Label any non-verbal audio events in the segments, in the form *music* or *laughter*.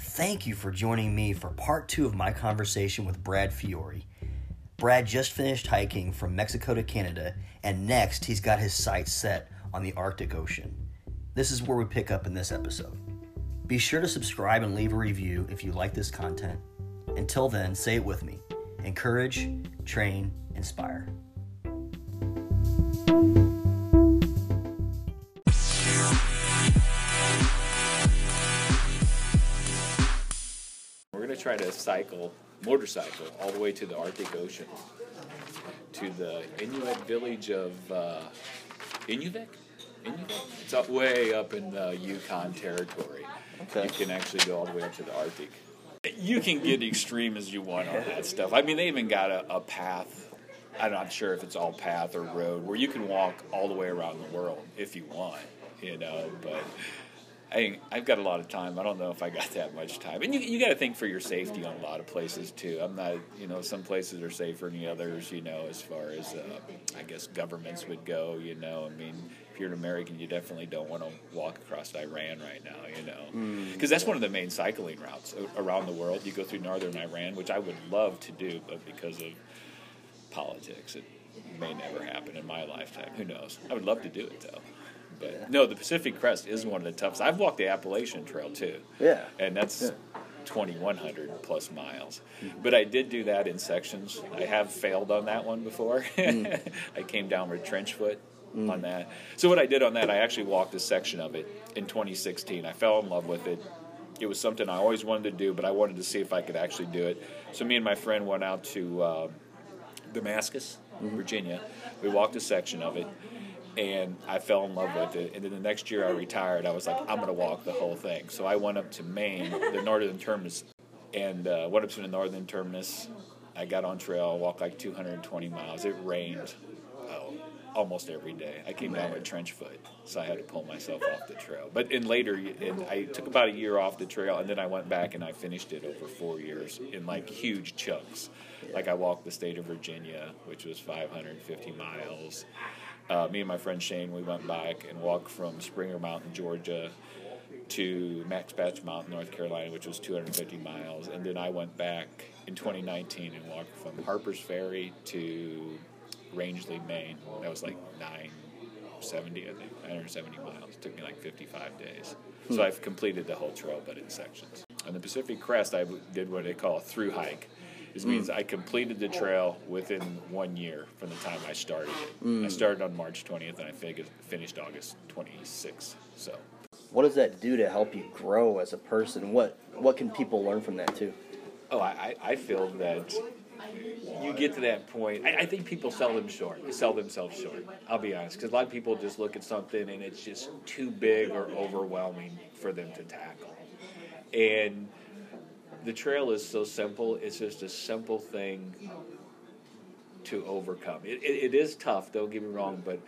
Thank you for joining me for part two of my conversation with Brad Fiore. Brad just finished hiking from Mexico to Canada, and next he's got his sights set on the Arctic Ocean. This is where we pick up in this episode. Be sure to subscribe and leave a review if you like this content. Until then, say it with me encourage, train, inspire. Try to cycle, motorcycle, all the way to the Arctic Ocean, to the Inuit village of uh, Inuvik? Inuvik? It's up way up in the Yukon territory. Okay. You can actually go all the way up to the Arctic. You can get extreme as you want on that stuff. I mean, they even got a, a path. I'm not sure if it's all path or road where you can walk all the way around the world if you want, you know. But I, I've got a lot of time. I don't know if I got that much time. And you, you got to think for your safety on a lot of places too. I'm not, you know, some places are safer than the others. You know, as far as uh, I guess governments would go. You know, I mean, if you're an American, you definitely don't want to walk across Iran right now. You know, because that's one of the main cycling routes around the world. You go through northern Iran, which I would love to do, but because of politics, it may never happen in my lifetime. Who knows? I would love to do it though. But no, the Pacific Crest is one of the toughest. I've walked the Appalachian Trail too. Yeah. And that's 2,100 plus miles. But I did do that in sections. I have failed on that one before. Mm. *laughs* I came down with trench foot mm. on that. So what I did on that, I actually walked a section of it in 2016. I fell in love with it. It was something I always wanted to do, but I wanted to see if I could actually do it. So me and my friend went out to uh, Damascus, mm-hmm. Virginia. We walked a section of it, and I fell in love with it. And then the next year I retired. I was like, I'm to walk the whole thing. So I went up to Maine, the northern terminus, and uh, went up to the northern terminus. I got on trail, walked like 220 miles. It rained oh, almost every day. I came down with trench foot, so I had to pull myself off the trail. But in later, and I took about a year off the trail, and then I went back and I finished it over four years in like huge chunks. Like I walked the state of Virginia, which was 550 miles. Uh, me and my friend Shane, we went back and walked from Springer Mountain, Georgia, to Max Patch Mountain, North Carolina, which was 250 miles, and then I went back in 2019 and walked from Harper's Ferry to Rangeley, Maine. That was like 970, I think, 970 miles. It took me like 55 days. So I've completed the whole trail, but in sections. On the Pacific Crest, I did what they call a through hike. This means I completed the trail within one year from the time I started it. I started on March 20th and I fig- finished August 26th. So What does that do to help you grow as a person? What what can people learn from that too? Oh, I, I I feel that you get to that point. I, I think people sell them short. Sell themselves short. I'll be honest, because a lot of people just look at something and it's just too big or overwhelming for them to tackle. And the trail is so simple. It's just a simple thing to overcome. It, it, it is tough. Don't get me wrong, but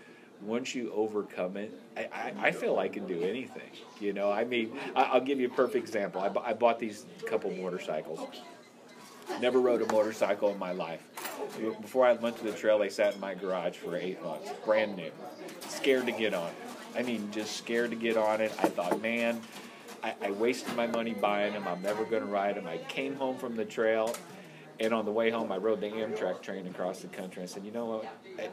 once you overcome it, I, I, I feel I can do anything. You know, I mean, I, I'll give you a perfect example. I, bu- I bought these couple motorcycles. Never rode a motorcycle in my life. Before I went to the trail, they sat in my garage for eight months, brand new. Scared to get on it. I mean, just scared to get on it. I thought, man, I, I wasted my money buying them. I'm never going to ride them. I came home from the trail, and on the way home, I rode the Amtrak train across the country. I said, you know what?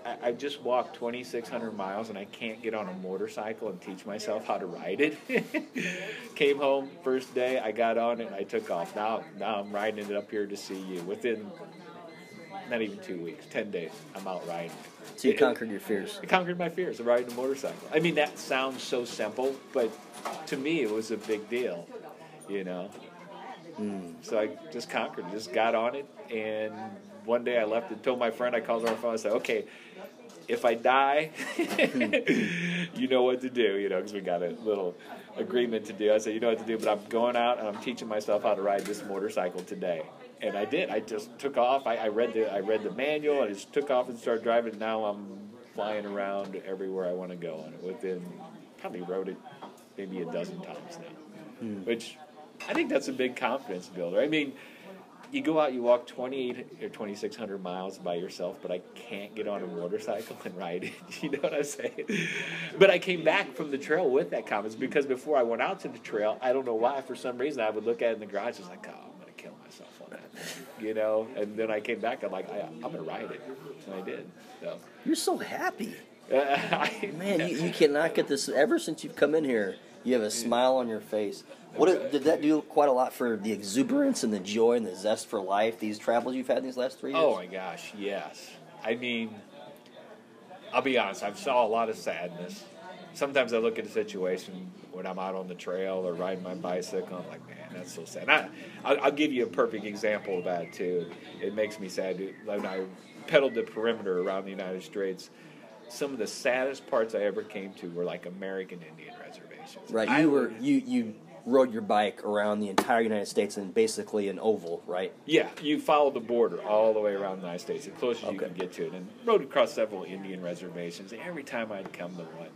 I, I, just walked 2,600 miles, and I can't get on a motorcycle and teach myself how to ride it. *laughs* Came home first day, I got on it, and I took off. Now, now I'm riding it up here to see you. Within not even two weeks, 10 days, I'm out riding. So you It- conquered your fears. I conquered my fears of riding a motorcycle. I mean, that sounds so simple, but to me, it was a big deal, you know. Hmm. So I just conquered just got on it, and one day I left and told my friend, I called her on the phone, I said, okay, if I die, *laughs* you know what to do, you know, because we got a little agreement to do. I said, you know what to do, but I'm going out and I'm teaching myself how to ride this motorcycle today. And I did. I just took off. I, I read the I read the manual. I just took off and started driving. Now I'm flying around everywhere I want to go on it. Within probably rode it maybe a dozen times now, hmm. which I think that's a big confidence builder. I mean, you go out, you walk 28 or 2,600 miles by yourself, but I can't get on a motorcycle and ride it. *laughs* You know what I'm saying? But I came back from the trail with that confidence because before I went out to the trail, I don't know why, for some reason, I would look at it in the garage, I was like, oh, I'm going to kill myself on that thing. You know? And then I came back, I'm like, I, I'm going to ride it. And I did. So. You're so happy. Uh, *laughs* I, Man, you, you cannot get this. Ever since you've come in here, you have a smile on your face. What did, did that do quite a lot for the exuberance and the joy and the zest for life? These travels you've had these last three years. Oh my gosh, yes. I mean, I'll be honest. I've saw a lot of sadness. Sometimes I look at a situation when I'm out on the trail or riding my bicycle. I'm like, man, that's so sad. I, I'll, I'll give you a perfect example of that too. It makes me sad when I pedaled the perimeter around the United States. Some of the saddest parts I ever came to were like American Indian reservations. Right, I you were you you rode your bike around the entire United States in basically an oval, right? Yeah, you followed the border all the way around the United States, as close as you Okay. can get to it, and rode across several Indian reservations. Every time I'd come to one,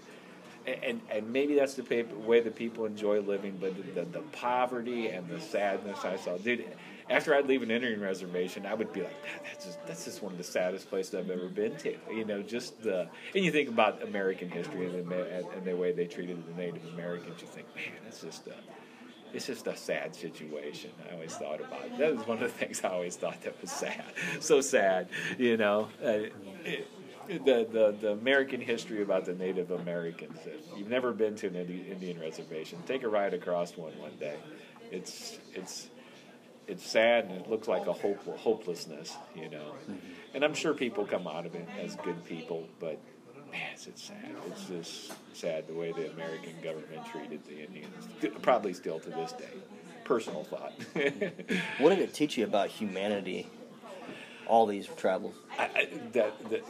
and and, maybe that's the way the people enjoy living, but the, the, the poverty and the sadness I saw, dude. After I'd leave an Indian reservation, I would be like, that's just that's just one of the saddest places I've ever been to. You know, just the and you think about American history and the, and the way they treated the Native Americans, you think, man, that's just a it's just a sad situation. I always thought about it. That was one of the things I always thought that was sad. So sad, you know. Uh, it, the, the the American history about the Native Americans. If you've never been to an Indi- Indian reservation, take a ride across one one day. It's it's it's sad and it looks like a hope, hopelessness, you know. Mm-hmm. And I'm sure people come out of it as good people, but man, it's, it's sad. It's just sad the way the American government treated the Indians. Probably still to this day. Personal thought. *laughs* What did it teach you about humanity? All these travels. I, I, that the,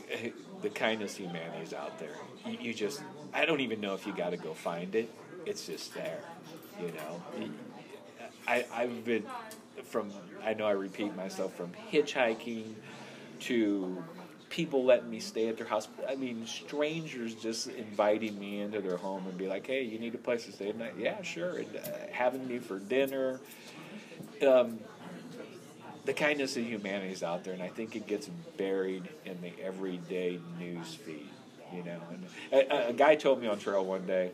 the kindness humanity is out there. You, you just, I don't even know if you got to go find it. It's just there, you know. I, I've been from, I know I repeat myself, from hitchhiking to people letting me stay at their house. I mean, strangers just inviting me into their home and be like, hey, you need a place to stay tonight? Yeah, sure. And uh, having me for dinner. Um, the kindness of humanity is out there, and I think it gets buried in the everyday news feed. You know, and a, a guy told me on trail one day,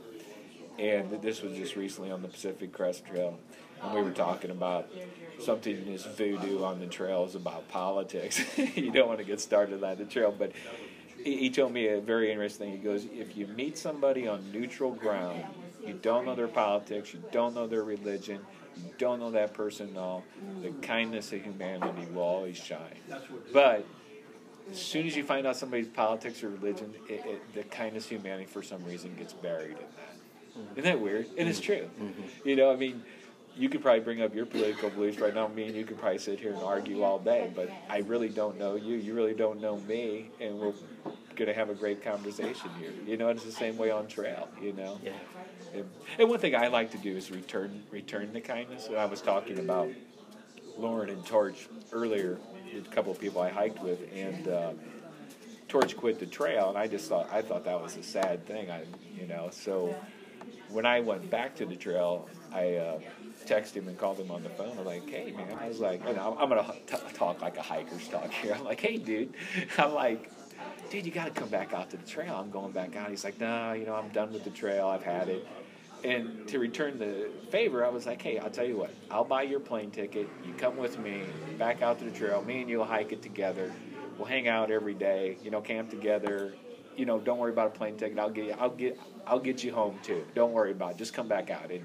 and this was just recently on the Pacific Crest Trail, and we were talking about something is voodoo on the trails about politics. *laughs* you don't want to get started on the trail, but he, he told me a very interesting thing. He goes, if you meet somebody on neutral ground, you don't know their politics, you don't know their religion, don't know that person at all, the kindness of humanity will always shine. But as soon as you find out somebody's politics or religion, it, it, the kindness of humanity for some reason gets buried in that. Isn't that weird? And it's mm-hmm. true. Mm-hmm. You know, I mean, you could probably bring up your political beliefs right now. Me and you could probably sit here and argue all day, but I really don't know you. You really don't know me, and we're going to have a great conversation here. You know, it's the same way on trail. You know. Yeah. And, and one thing I like to do is return return the kindness. And I was talking about Lauren and Torch earlier, a couple of people I hiked with, and uh, Torch quit the trail, and I just thought I thought that was a sad thing. I, you know, so when I went back to the trail, I uh, texted him and called him on the phone. I'm like, hey man, I was like, and I'm, I'm gonna t- talk like a hiker's talk here. I'm like, hey dude, *laughs* I'm like. Dude, you got to come back out to the trail. I'm going back out. He's like, nah, you know, I'm done with the trail. I've had it. And to return the favor, I was like, hey, I'll tell you what, I'll buy your plane ticket. You come with me back out to the trail. Me and you'll hike it together. We'll hang out every day. You know, camp together. You know, don't worry about a plane ticket. I'll get, you, I'll get, I'll get you home too. Don't worry about it. Just come back out. And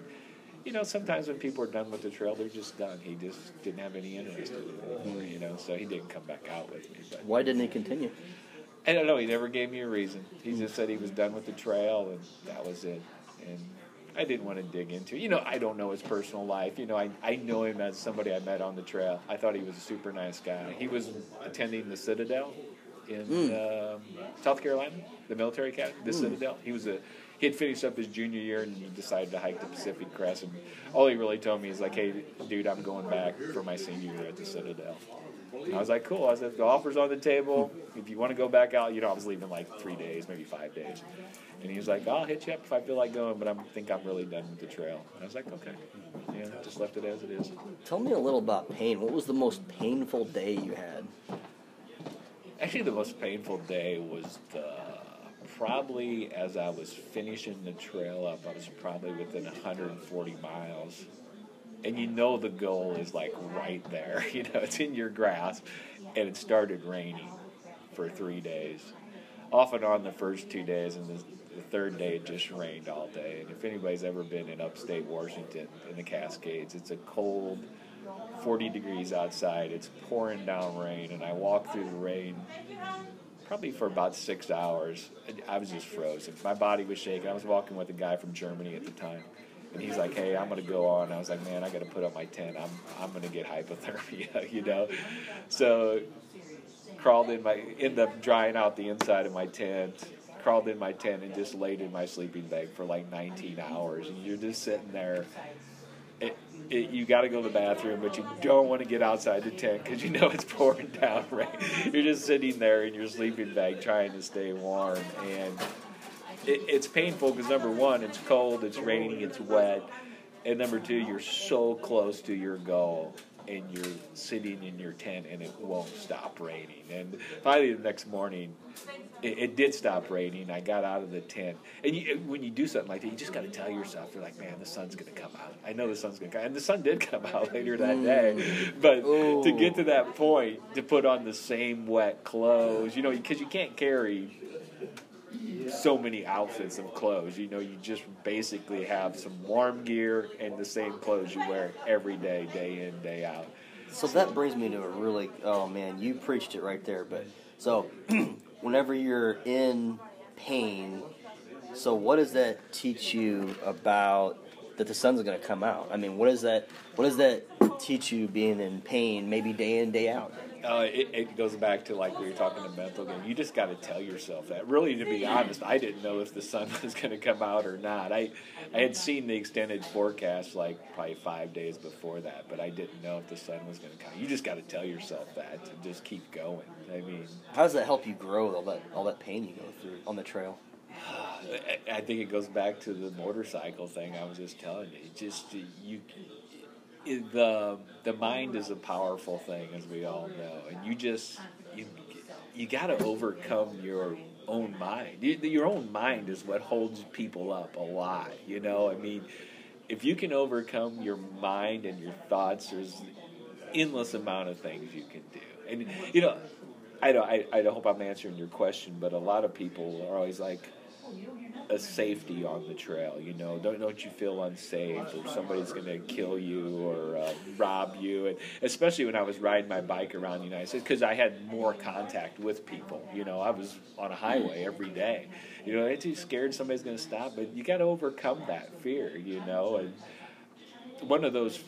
you know, sometimes when people are done with the trail, they're just done. He just didn't have any interest in it. You know, so he didn't come back out with me. But Why didn't he continue? I don't know. He never gave me a reason. He just said he was done with the trail, and that was it. And I didn't want to dig into. You know, I don't know his personal life. You know, I I know him as somebody I met on the trail. I thought he was a super nice guy. He was attending the Citadel in um, South Carolina, the military academy, the Citadel. He was a he had finished up his junior year and he decided to hike the Pacific Crest. And all he really told me is like, "Hey, dude, I'm going back for my senior year at the Citadel." I was like, cool. I said, the offer's on the table. If you want to go back out, you know, I was leaving like three days, maybe five days. And he was like, I'll hit you up if I feel like going, but I think I'm really done with the trail. And I was like, okay. Yeah, just left it as it is. Tell me a little about pain. What was the most painful day you had? Actually, the most painful day was the probably as I was finishing the trail up. I was probably within 140 miles, and you know the goal is like right there. *laughs* You know, it's in your grasp, and it started raining for three days, off and on the first two days, and the, the third day it just rained all day. And if anybody's ever been in upstate Washington in the Cascades, it's a cold 40 degrees outside. It's pouring down rain, and I walked through the rain probably for about six hours. I was just frozen. My body was shaking. I was walking with a guy from Germany at the time. And he's like, "Hey, I'm gonna go on." I was like, "Man, I gotta put up my tent. I'm I'm gonna get hypothermia, *laughs* you know." So crawled in my ended up drying out the inside of my tent crawled in my tent and just laid in my sleeping bag for like 19 hours and you're just sitting there it, it, you got to go to the bathroom, but you don't want to get outside the tent because you know it's pouring *laughs* down rain. You're just sitting there in your sleeping bag trying to stay warm, and it, it's painful because number one, it's cold, it's raining, it's wet, and number two, you're so close to your goal. And you're sitting in your tent, and it won't stop raining. And finally, the next morning, it, it, did stop raining. I got out of the tent, and you, when you do something like that, you just got to tell yourself, you're like, man, the sun's going to come out. I know the sun's going to come, and the sun did *laughs* come out later that day. Mm. But Ooh. to get to that point, to put on the same wet clothes, you know, because you can't carry so many outfits of clothes. You know, you just basically have some warm gear and the same clothes you wear every day, day in, day out. So that brings me to a really, oh man, you preached it right there. But so *clears throat* whenever you're in pain, so what does that teach you about that the sun's going to come out? I mean, what does that what does that teach you being in pain, maybe day in day out? Uh, it, it, goes back to like we were talking to mental game. You just got to tell yourself that. Really, to be honest, I didn't know if the sun *laughs* was going to come out or not. I I had seen the extended forecast like probably five days before that, but I didn't know if the sun was going to come. You just got to tell yourself that and just keep going. I mean, how does that help you grow all that all that pain you go through on the trail? *sighs* I think it goes back to the motorcycle thing I was just telling you. Just you the the mind is a powerful thing, as we all know, and you just you you got to overcome your own mind. Your own mind is what holds people up a lot. You know, I mean, if you can overcome your mind and your thoughts, there's endless amount of things you can do. And you know, I don't. I, I hope I'm answering your question, but a lot of people are always like a safety on the trail. You know, don't don't you feel unsafe or somebody's going to kill you or uh, rob you? And especially when I was riding my bike around the United States, because I had more contact with people. You know, I was on a highway every day. You know, ain't too scared somebody's going to stop, but you got to overcome that fear. You know, and one of those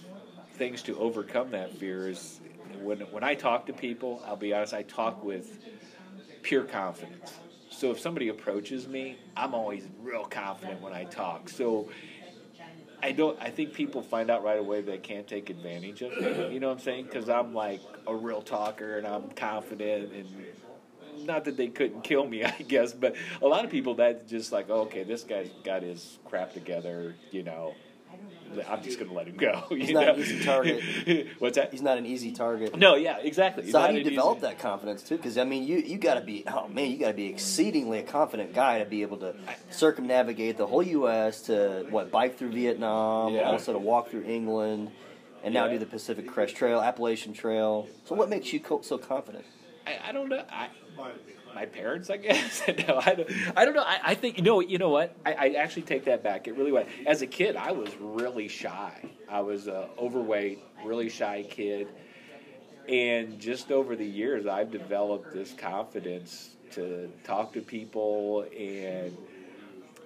things to overcome that fear is when when I talk to people. I'll be honest, I talk with pure confidence so if somebody approaches me, I'm always real confident when I talk. So I don't. I think people find out right away they can't take advantage of me. You know what I'm saying? Because I'm like a real talker and I'm confident and. Not that they couldn't kill me, *laughs* I guess, but a lot of people that just like, oh, okay, this guy's got his crap together, you know I'm just going to let him go. *laughs* He's not know? an easy target. *laughs* What's that? He's not an easy target. No, yeah, exactly. so how do you develop easy... that confidence too? Because I mean, you you got to be oh man, you got to be exceedingly a confident guy to be able to circumnavigate the whole U.S. to what bike through Vietnam, yeah. also to walk through England, and now yeah. do the Pacific Crest Trail, Appalachian Trail. So what makes you so confident? I, I don't know. I, my parents, I guess. *laughs* no, I don't, I don't know. I, I, think you know. You know what? I, I, actually take that back. It really was. As a kid, I was really shy. I was a overweight, really shy kid, and just over the years, I've developed this confidence to talk to people, and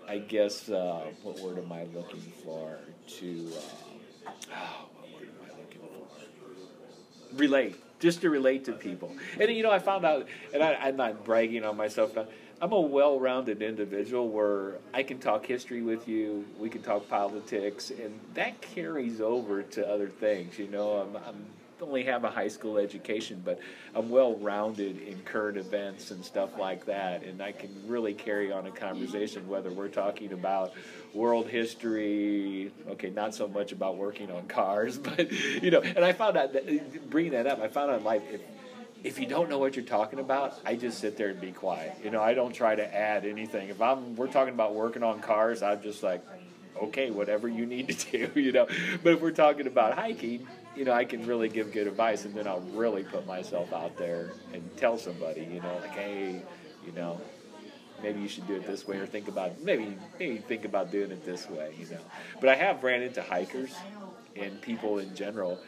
I guess uh, what word am I looking for? To uh, oh, *sighs* what word am I looking for? Relate just to relate to people. And you know, I found out, and I, am not bragging on myself. I'm a well-rounded individual where I can talk history with you. We can talk politics, and that carries over to other things. You know, I'm, I'm only have a high school education, but I'm well rounded in current events and stuff like that, and I can really carry on a conversation whether we're talking about world history. Okay, not so much about working on cars, *laughs* but you know. And I found out that bringing that up, I found out in life if if you don't know what you're talking about, I just sit there and be quiet. You know, I don't try to add anything. If I'm we're talking about working on cars, I'm just like, okay, whatever you need to do, *laughs* you know. But if we're talking about hiking, you know, I can really give good advice, and then I'll really put myself out there and tell somebody, you know, like, hey, you know, maybe you should do it this way, or think about maybe maybe think about doing it this way, you know. But I have ran into hikers and people in general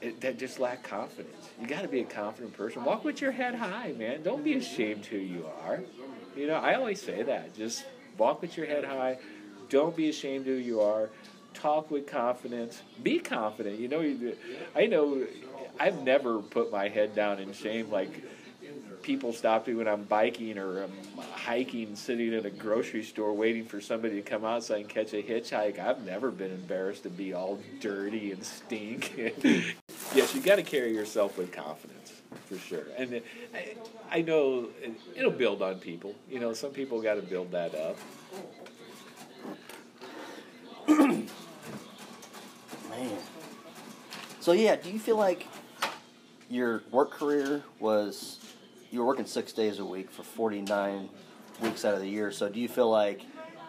it, that just lack confidence. You got to be a confident person. Walk with your head high, man. Don't be ashamed who you are. You know, I always say that. Just walk with your head high. Don't be ashamed who you are talk with confidence, be confident. You know, I know I've never put my head down in shame. Like people stop me when I'm biking or I'm hiking, sitting in a grocery store waiting for somebody to come outside and catch a hitchhike. I've never been embarrassed to be all dirty and stink. *laughs* yes, you got to carry yourself with confidence for sure. And I, I know it'll build on people. You know, some people got to build that up. Man. So yeah, do you feel like your work career was you were working six days a week for forty nine weeks out of the year? So do you feel like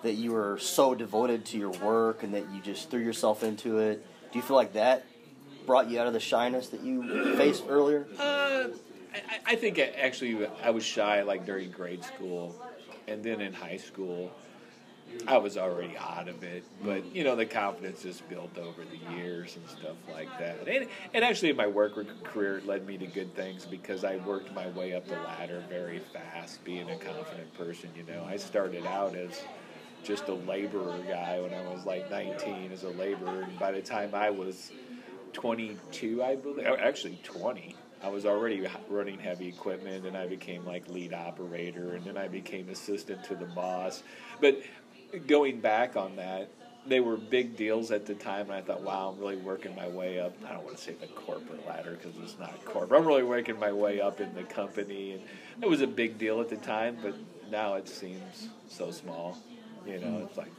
that you were so devoted to your work and that you just threw yourself into it? Do you feel like that brought you out of the shyness that you faced earlier? Uh, I, I think actually I was shy like during grade school, and then in high school. I was already out of it, but you know the confidence is built over the years and stuff like that. And, and actually, my work career led me to good things because I worked my way up the ladder very fast, being a confident person. You know, I started out as just a laborer guy when I was like 19 as a laborer, and by the time I was 22, I believe, actually 20. I was already running heavy equipment, and I became like lead operator, and then I became assistant to the boss. But going back on that, they were big deals at the time, and I thought, wow, I'm really working my way up. I don't want to say the corporate ladder because it's not corporate. I'm really working my way up in the company, and it was a big deal at the time, but now it seems so small. You know, it's like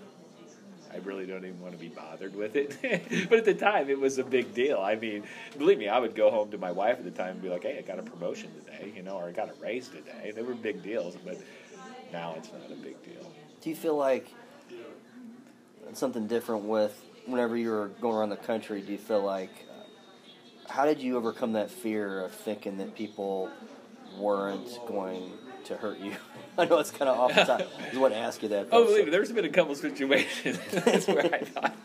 I really don't even want to be bothered with it. *laughs* but at the time, it was a big deal. I mean, believe me, I would go home to my wife at the time and be like, "Hey, I got a promotion today," you know, or "I got a raise today." They were big deals, but now it's not a big deal. Do you feel like something different with whenever you were going around the country? Do you feel like how did you overcome that fear of thinking that people weren't going to hurt you? *laughs* I know it's kind of off the top. I just want to ask you that. Though, oh, believe so. me, there's been a couple situations *laughs* where I thought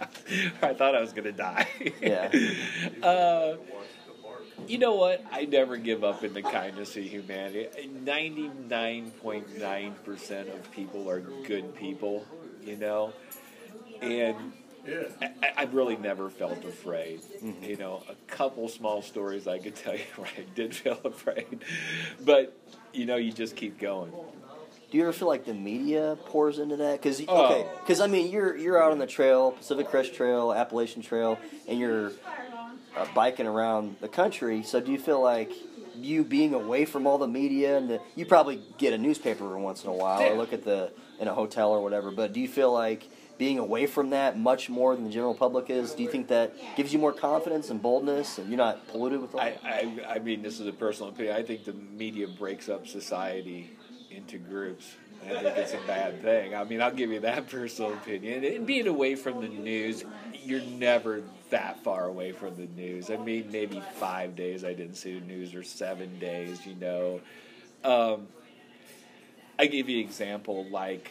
where I thought I was going to die. Yeah. *laughs* Uh, you know what? I never give up in the kindness of humanity. Ninety-nine point nine percent of people are good people. You know, and yeah. I, have really never felt afraid. Mm-hmm. You know, a couple small stories I could tell *laughs* you where I did feel *laughs* afraid, but you know, you just keep going. Do you ever feel like the media pours into that? Because oh. okay, because I mean, you're you're out on the trail, Pacific Crest Trail, Appalachian Trail, and you're uh, biking around the country. So do you feel like you being away from all the media and the, you probably get a newspaper once in a while or look at the in a hotel or whatever. But do you feel like being away from that much more than the general public is? Do you think that gives you more confidence and boldness, and you're not polluted with all? I, I, I mean, this is a personal opinion. I think the media breaks up society into groups. I think it's a bad thing. I mean, I'll give you that *laughs* personal opinion. And being away from the news, you're never that far away from the news. I mean, maybe five days I didn't see the news, or seven days, you know. Um, I give you an example like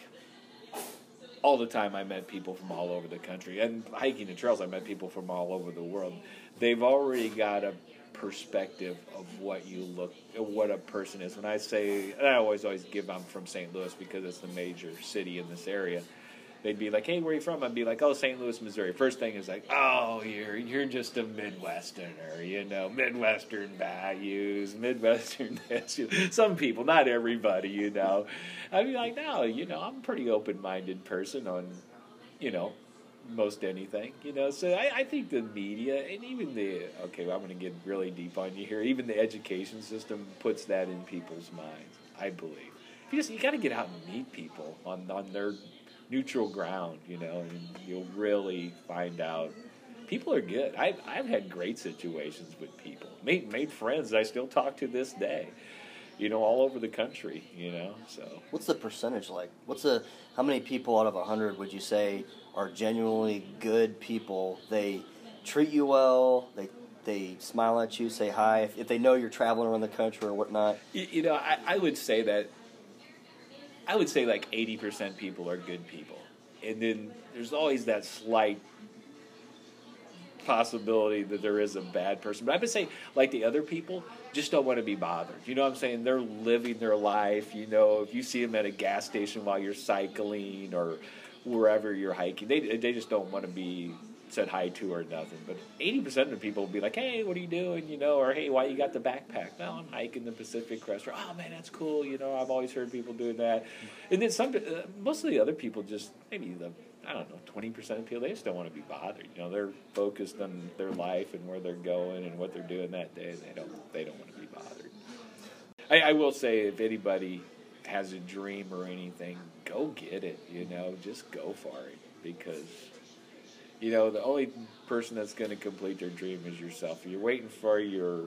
all the time I met people from all over the country. And hiking the trails, I met people from all over the world. They've already got a perspective of what you look, what a person is. When I say, and I always always give, I'm from St. Louis because it's the major city in this area they'd be like, "Hey, where are you from?" I'd be like, "Oh, St. Louis, Missouri." First thing is like, "Oh, you're you're just a Midwesterner, you know, Midwestern values, Midwestern *laughs* this." Some people, not everybody, you know. I'd be like, "No, you know, I'm a pretty open-minded person on, you know, most anything, you know. So I, I think the media and even the okay, well, I'm going to get really deep on you here. Even the education system puts that in people's minds. I believe you just you got to get out and meet people on on their neutral ground, you know, and you'll really find out people are good. I've I've had great situations with people, made made friends I still talk to this day you know, all over the country, you know. So what's the percentage like? What's the how many people out of a hundred would you say are genuinely good people? They treat you well. They they smile at you, say hi. If, if they know you're traveling around the country or whatnot. You, you know, I, I would say that. I would say like eighty percent people are good people, and then there's always that slight possibility that there is a bad person. But I would say, like the other people, just don't want to be bothered. You know what I'm saying? They're living their life. You know, if you see them at a gas station while you're cycling or wherever you're hiking, they they just don't want to be said hi to or nothing. But 80% of the people would be like, hey, what are you doing? You know, or hey, why you got the backpack? No, I'm hiking the Pacific Crest. Or, oh, man, that's cool. You know, I've always heard people doing that. And then some, uh, most of the other people just, maybe the I don't know, twenty percent of people they just don't want to be bothered. You know, they're focused on their life and where they're going and what they're doing that day. And They don't they don't want to be bothered. I, I will say, if anybody has a dream or anything, go get it. You know, just go for it because you know the only person that's going to complete their dream is yourself. You're waiting for your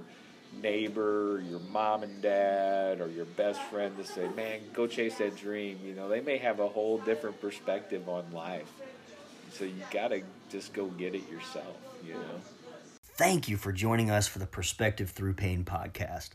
neighbor, your mom and dad, or your best friend to say, "Man, go chase that dream." You know, they may have a whole different perspective on life. So you got to just go get it yourself, you know. Thank you for joining us for the Perspective Through Pain podcast.